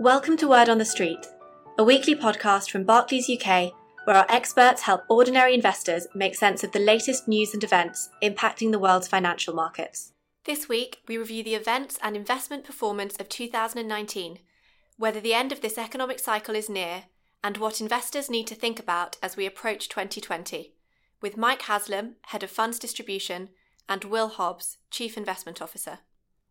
Welcome to Word on the Street, a weekly podcast from Barclays UK where our experts help ordinary investors make sense of the latest news and events impacting the world's financial markets. This week, we review the events and investment performance of 2019, whether the end of this economic cycle is near, and what investors need to think about as we approach 2020, with Mike Haslam, Head of Funds Distribution, and Will Hobbs, Chief Investment Officer.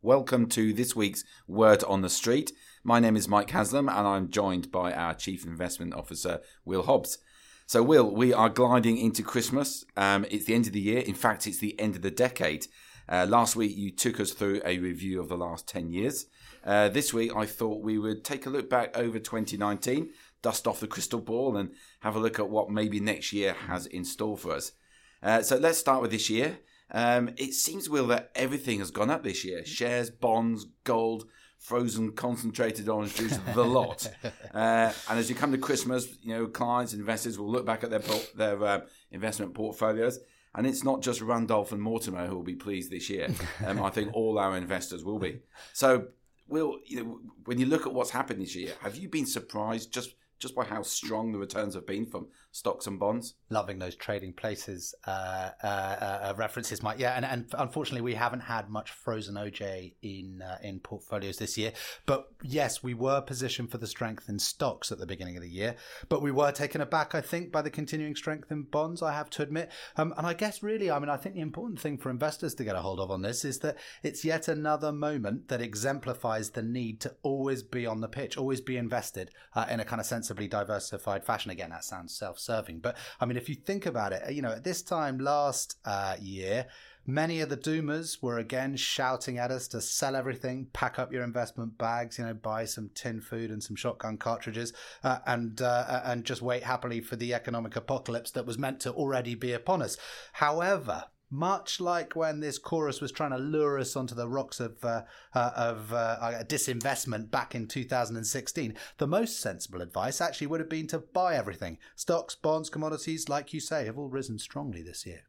Welcome to this week's Word on the Street. My name is Mike Haslam and I'm joined by our Chief Investment Officer, Will Hobbs. So, Will, we are gliding into Christmas. Um, it's the end of the year. In fact, it's the end of the decade. Uh, last week, you took us through a review of the last 10 years. Uh, this week, I thought we would take a look back over 2019, dust off the crystal ball, and have a look at what maybe next year has in store for us. Uh, so, let's start with this year. Um, it seems, Will, that everything has gone up this year shares, bonds, gold, frozen concentrated orange juice, the lot. Uh, and as you come to Christmas, you know, clients, investors will look back at their, their uh, investment portfolios. And it's not just Randolph and Mortimer who will be pleased this year. Um, I think all our investors will be. So, Will, you know, when you look at what's happened this year, have you been surprised just just by how strong the returns have been from stocks and bonds. Loving those trading places uh, uh, uh, references, Mike. Yeah, and, and unfortunately, we haven't had much frozen OJ in uh, in portfolios this year. But yes, we were positioned for the strength in stocks at the beginning of the year, but we were taken aback, I think, by the continuing strength in bonds. I have to admit, um, and I guess really, I mean, I think the important thing for investors to get a hold of on this is that it's yet another moment that exemplifies the need to always be on the pitch, always be invested uh, in a kind of sensibly diversified fashion. Again, that sounds self serving. But I mean, if you think about it, you know, at this time last uh, year, many of the doomers were again shouting at us to sell everything, pack up your investment bags, you know, buy some tin food and some shotgun cartridges, uh, and uh, and just wait happily for the economic apocalypse that was meant to already be upon us. However, much like when this chorus was trying to lure us onto the rocks of uh, uh, of uh, disinvestment back in 2016, the most sensible advice actually would have been to buy everything. Stocks, bonds, commodities, like you say, have all risen strongly this year.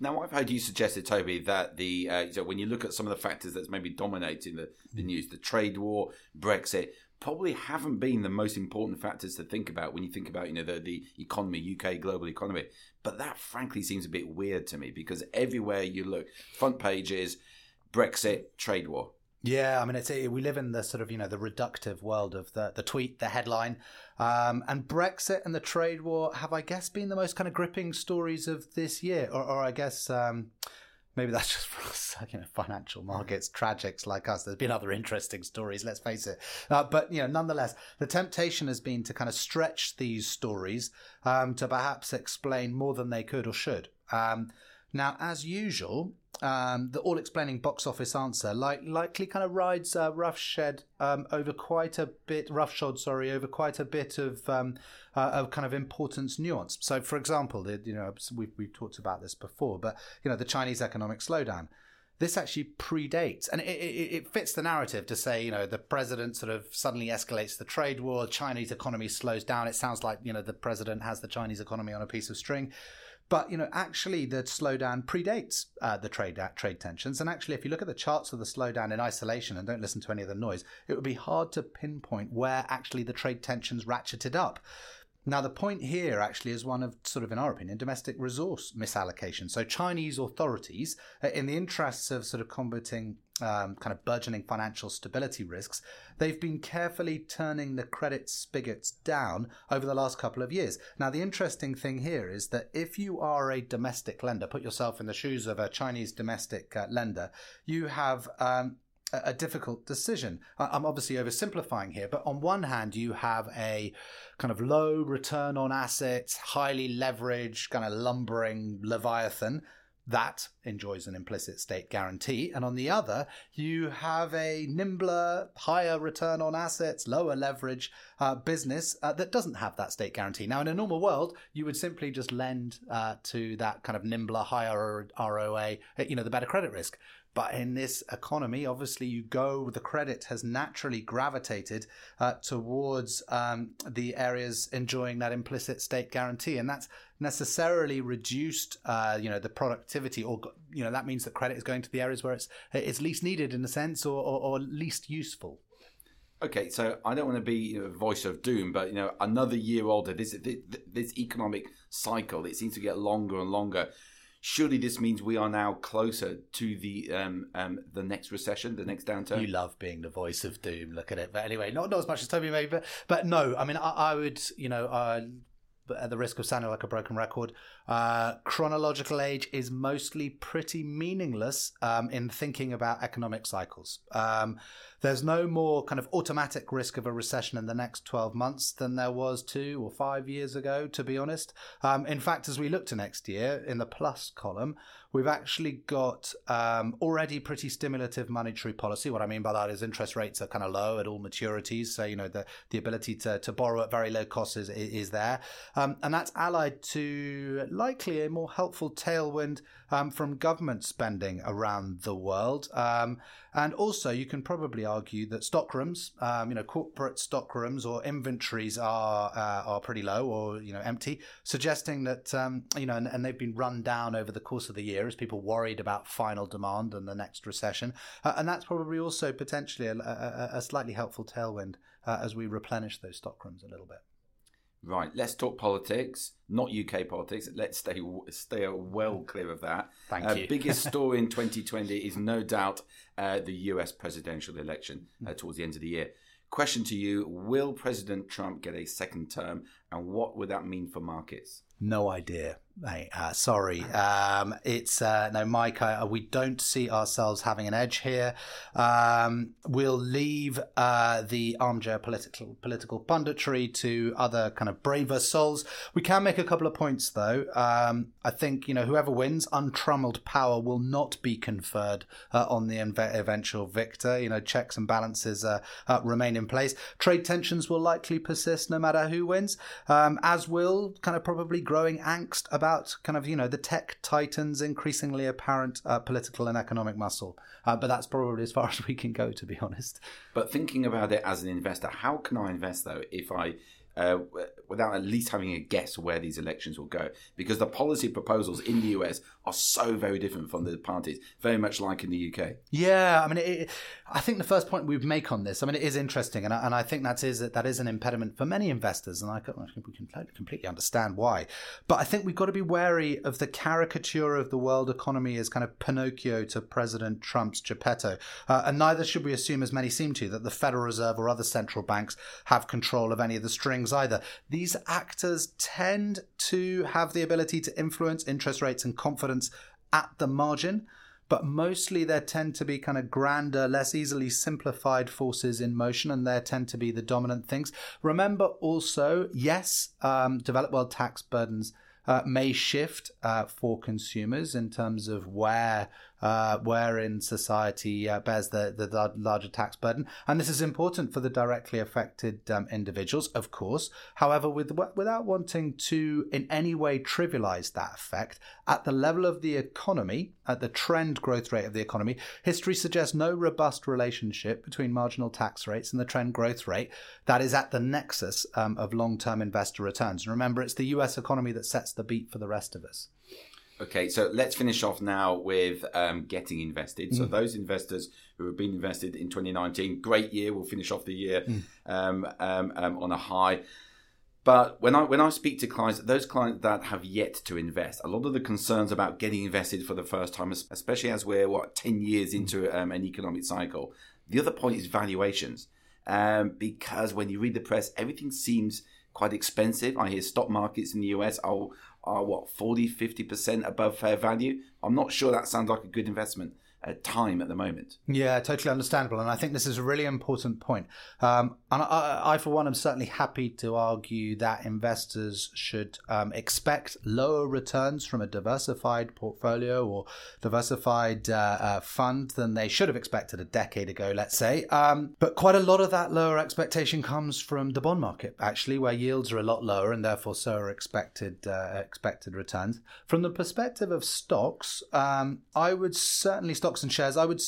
Now, I've heard you suggested, Toby, that the uh, so when you look at some of the factors that's maybe dominating the, the news, the trade war, Brexit, probably haven't been the most important factors to think about when you think about you know the, the economy uk global economy. But that frankly seems a bit weird to me because everywhere you look front pages brexit trade war. Yeah, I mean, it's we live in the sort of you know the reductive world of the the tweet, the headline, um, and Brexit and the trade war have, I guess, been the most kind of gripping stories of this year, or, or I guess um, maybe that's just for us, you know, financial markets, tragics like us. There's been other interesting stories, let's face it. Uh, but, you know, nonetheless, the temptation has been to kind of stretch these stories um, to perhaps explain more than they could or should. Um, now, as usual, um, the all-explaining box office answer like, likely kind of rides uh, roughshed um, over quite a bit, roughshod, sorry, over quite a bit of um, uh, of kind of importance nuance. So, for example, the, you know we've we've talked about this before, but you know the Chinese economic slowdown. This actually predates, and it, it, it fits the narrative to say, you know, the president sort of suddenly escalates the trade war, Chinese economy slows down. It sounds like, you know, the president has the Chinese economy on a piece of string. But you know, actually, the slowdown predates uh, the trade uh, trade tensions. And actually, if you look at the charts of the slowdown in isolation and don't listen to any of the noise, it would be hard to pinpoint where actually the trade tensions ratcheted up. Now, the point here actually is one of, sort of, in our opinion, domestic resource misallocation. So, Chinese authorities, uh, in the interests of sort of combating um, kind of burgeoning financial stability risks, they've been carefully turning the credit spigots down over the last couple of years. Now, the interesting thing here is that if you are a domestic lender, put yourself in the shoes of a Chinese domestic uh, lender, you have um, a difficult decision. I'm obviously oversimplifying here, but on one hand, you have a kind of low return on assets, highly leveraged, kind of lumbering Leviathan that enjoys an implicit state guarantee. And on the other, you have a nimbler, higher return on assets, lower leverage uh, business uh, that doesn't have that state guarantee. Now, in a normal world, you would simply just lend uh, to that kind of nimbler, higher ROA, you know, the better credit risk. But in this economy, obviously, you go, the credit has naturally gravitated uh, towards um, the areas enjoying that implicit state guarantee. And that's necessarily reduced, uh, you know, the productivity, or, you know, that means that credit is going to the areas where it's, it's least needed in a sense or, or, or least useful. Okay, so I don't want to be a voice of doom, but you know, another year older. This this, this economic cycle it seems to get longer and longer. Surely this means we are now closer to the um, um, the next recession, the next downturn. You love being the voice of doom. Look at it, but anyway, not not as much as Toby maybe, but but no. I mean, I, I would you know. Uh, at the risk of sounding like a broken record, uh, chronological age is mostly pretty meaningless um, in thinking about economic cycles. Um, there's no more kind of automatic risk of a recession in the next 12 months than there was two or five years ago, to be honest. Um, in fact, as we look to next year in the plus column, we've actually got um, already pretty stimulative monetary policy. What I mean by that is interest rates are kind of low at all maturities. So, you know, the, the ability to, to borrow at very low costs is, is there. Um, and that's allied to likely a more helpful tailwind um, from government spending around the world. Um, and also, you can probably argue that stockrooms, um, you know, corporate stockrooms or inventories are uh, are pretty low or you know empty, suggesting that um, you know, and, and, they've been run down over the course of the year as people worried about final demand and the next recession, uh, and that's probably also potentially a, a, a slightly helpful tailwind uh, as we replenish those stockrooms a little bit. Right, let's talk politics, not UK politics. Let's stay stay well clear of that. Thank uh, you. biggest story in 2020 is no doubt uh, the US presidential election uh, hmm. towards the end of the year. Question to you Will President Trump get a second term, and what would that mean for markets? No idea. Hey, uh, sorry. Um, it's uh, no, Mike. Uh, we don't see ourselves having an edge here. Um, we'll leave uh, the armchair political political punditry to other kind of braver souls. We can make a couple of points though. Um, I think you know whoever wins, untrammeled power will not be conferred uh, on the eventual victor. You know, checks and balances uh, remain in place. Trade tensions will likely persist no matter who wins, um, as will kind of probably growing angst about kind of you know the tech titans increasingly apparent uh, political and economic muscle. Uh, but that's probably as far as we can go, to be honest. But thinking about it as an investor, how can I invest though if I uh, without at least having a guess where these elections will go, because the policy proposals in the US are so very different from the parties, very much like in the UK. Yeah, I mean, it, I think the first point we make on this, I mean, it is interesting, and I, and I think that is that is an impediment for many investors, and I, I think we can completely understand why. But I think we've got to be wary of the caricature of the world economy as kind of Pinocchio to President Trump's Geppetto, uh, and neither should we assume, as many seem to, that the Federal Reserve or other central banks have control of any of the strings things either. These actors tend to have the ability to influence interest rates and confidence at the margin, but mostly there tend to be kind of grander, less easily simplified forces in motion, and there tend to be the dominant things. Remember also, yes, um, developed world tax burdens. Uh, may shift uh, for consumers in terms of where uh, wherein society uh, bears the, the larger tax burden. And this is important for the directly affected um, individuals, of course. However, with, without wanting to in any way trivialize that effect, at the level of the economy, at the trend growth rate of the economy, history suggests no robust relationship between marginal tax rates and the trend growth rate that is at the nexus um, of long term investor returns. And remember, it's the US economy that sets the beat for the rest of us. Okay, so let's finish off now with um, getting invested. Mm. So those investors who have been invested in 2019, great year. We'll finish off the year mm. um, um, um, on a high. But when I when I speak to clients, those clients that have yet to invest, a lot of the concerns about getting invested for the first time, especially as we're what ten years into um, an economic cycle. The other point is valuations, um, because when you read the press, everything seems quite expensive. I hear stock markets in the US are are what 40 50% above fair value? I'm not sure that sounds like a good investment time at the moment. Yeah, totally understandable. And I think this is a really important point. Um, and I, I, for one, am certainly happy to argue that investors should um, expect lower returns from a diversified portfolio or diversified uh, uh, fund than they should have expected a decade ago, let's say. Um, but quite a lot of that lower expectation comes from the bond market, actually, where yields are a lot lower and therefore so are expected uh, expected returns. From the perspective of stocks, um, I would certainly stop stocks and shares, I would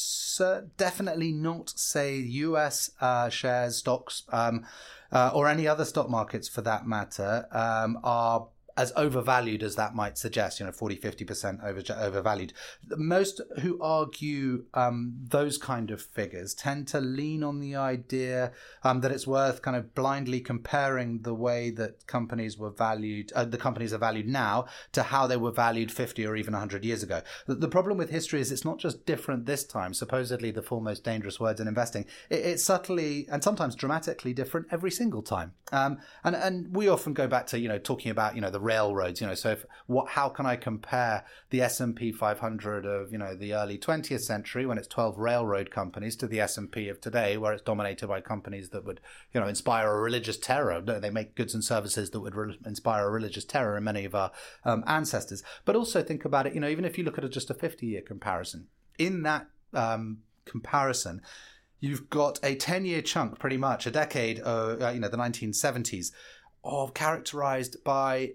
definitely not say US uh, shares, stocks, um, uh, or any other stock markets for that matter, um, are as overvalued as that might suggest, you know, 40, 50% over, overvalued. Most who argue um, those kind of figures tend to lean on the idea um, that it's worth kind of blindly comparing the way that companies were valued, uh, the companies are valued now to how they were valued 50 or even 100 years ago. The, the, problem with history is it's not just different this time, supposedly the four most dangerous words in investing. It, it's subtly and sometimes dramatically different every single time. Um, and, and we often go back to, you know, talking about, you know, the railroads. You know, so if, what? How can I compare the S and P 500 of you know the early 20th century when it's 12 railroad companies to the S and P of today, where it's dominated by companies that would you know inspire a religious terror? They make goods and services that would re- inspire a religious terror in many of our um, ancestors. But also think about it. You know, even if you look at a, just a 50 year comparison, in that um, comparison you've got a 10 year chunk, pretty much a decade, uh, you know, the 1970s, of characterized by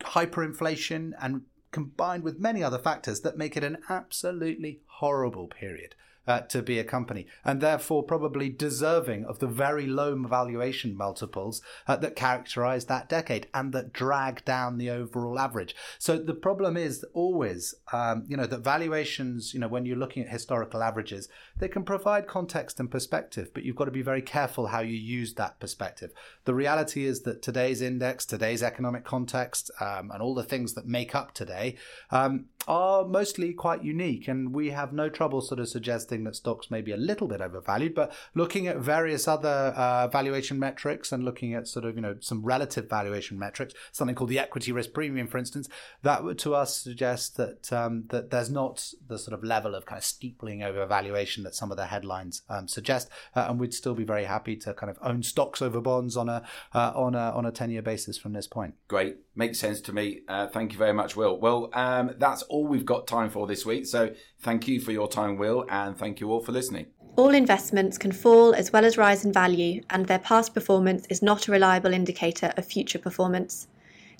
hyperinflation and combined with many other factors that make it an absolutely horrible period uh, to be a company, and therefore probably deserving of the very low valuation multiples uh, that characterize that decade and that drag down the overall average. So the problem is always, um, you know, that valuations, you know, when you're looking at historical averages, they can provide context and perspective, but you've got to be very careful how you use that perspective. The reality is that today's index, today's economic context, um, and all the things that make up today um, are mostly quite unique, and we have no trouble sort of suggesting that stocks may be a little bit overvalued, but looking at various other uh, valuation metrics and looking at sort of, you know, some relative valuation metrics, something called the equity risk premium, for instance, that would to us suggest that um, that there's not the sort of level of kind of steepling overvaluation that some of the headlines um, suggest, uh, and we'd still be very happy to kind of own stocks over bonds on a uh, on a on a ten year basis from this point. Great, makes sense to me. Uh, thank you very much, Will. Well, um, that's all we've got time for this week. So thank you for your time, Will, and thank you all for listening. All investments can fall as well as rise in value, and their past performance is not a reliable indicator of future performance.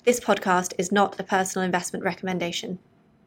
This podcast is not a personal investment recommendation.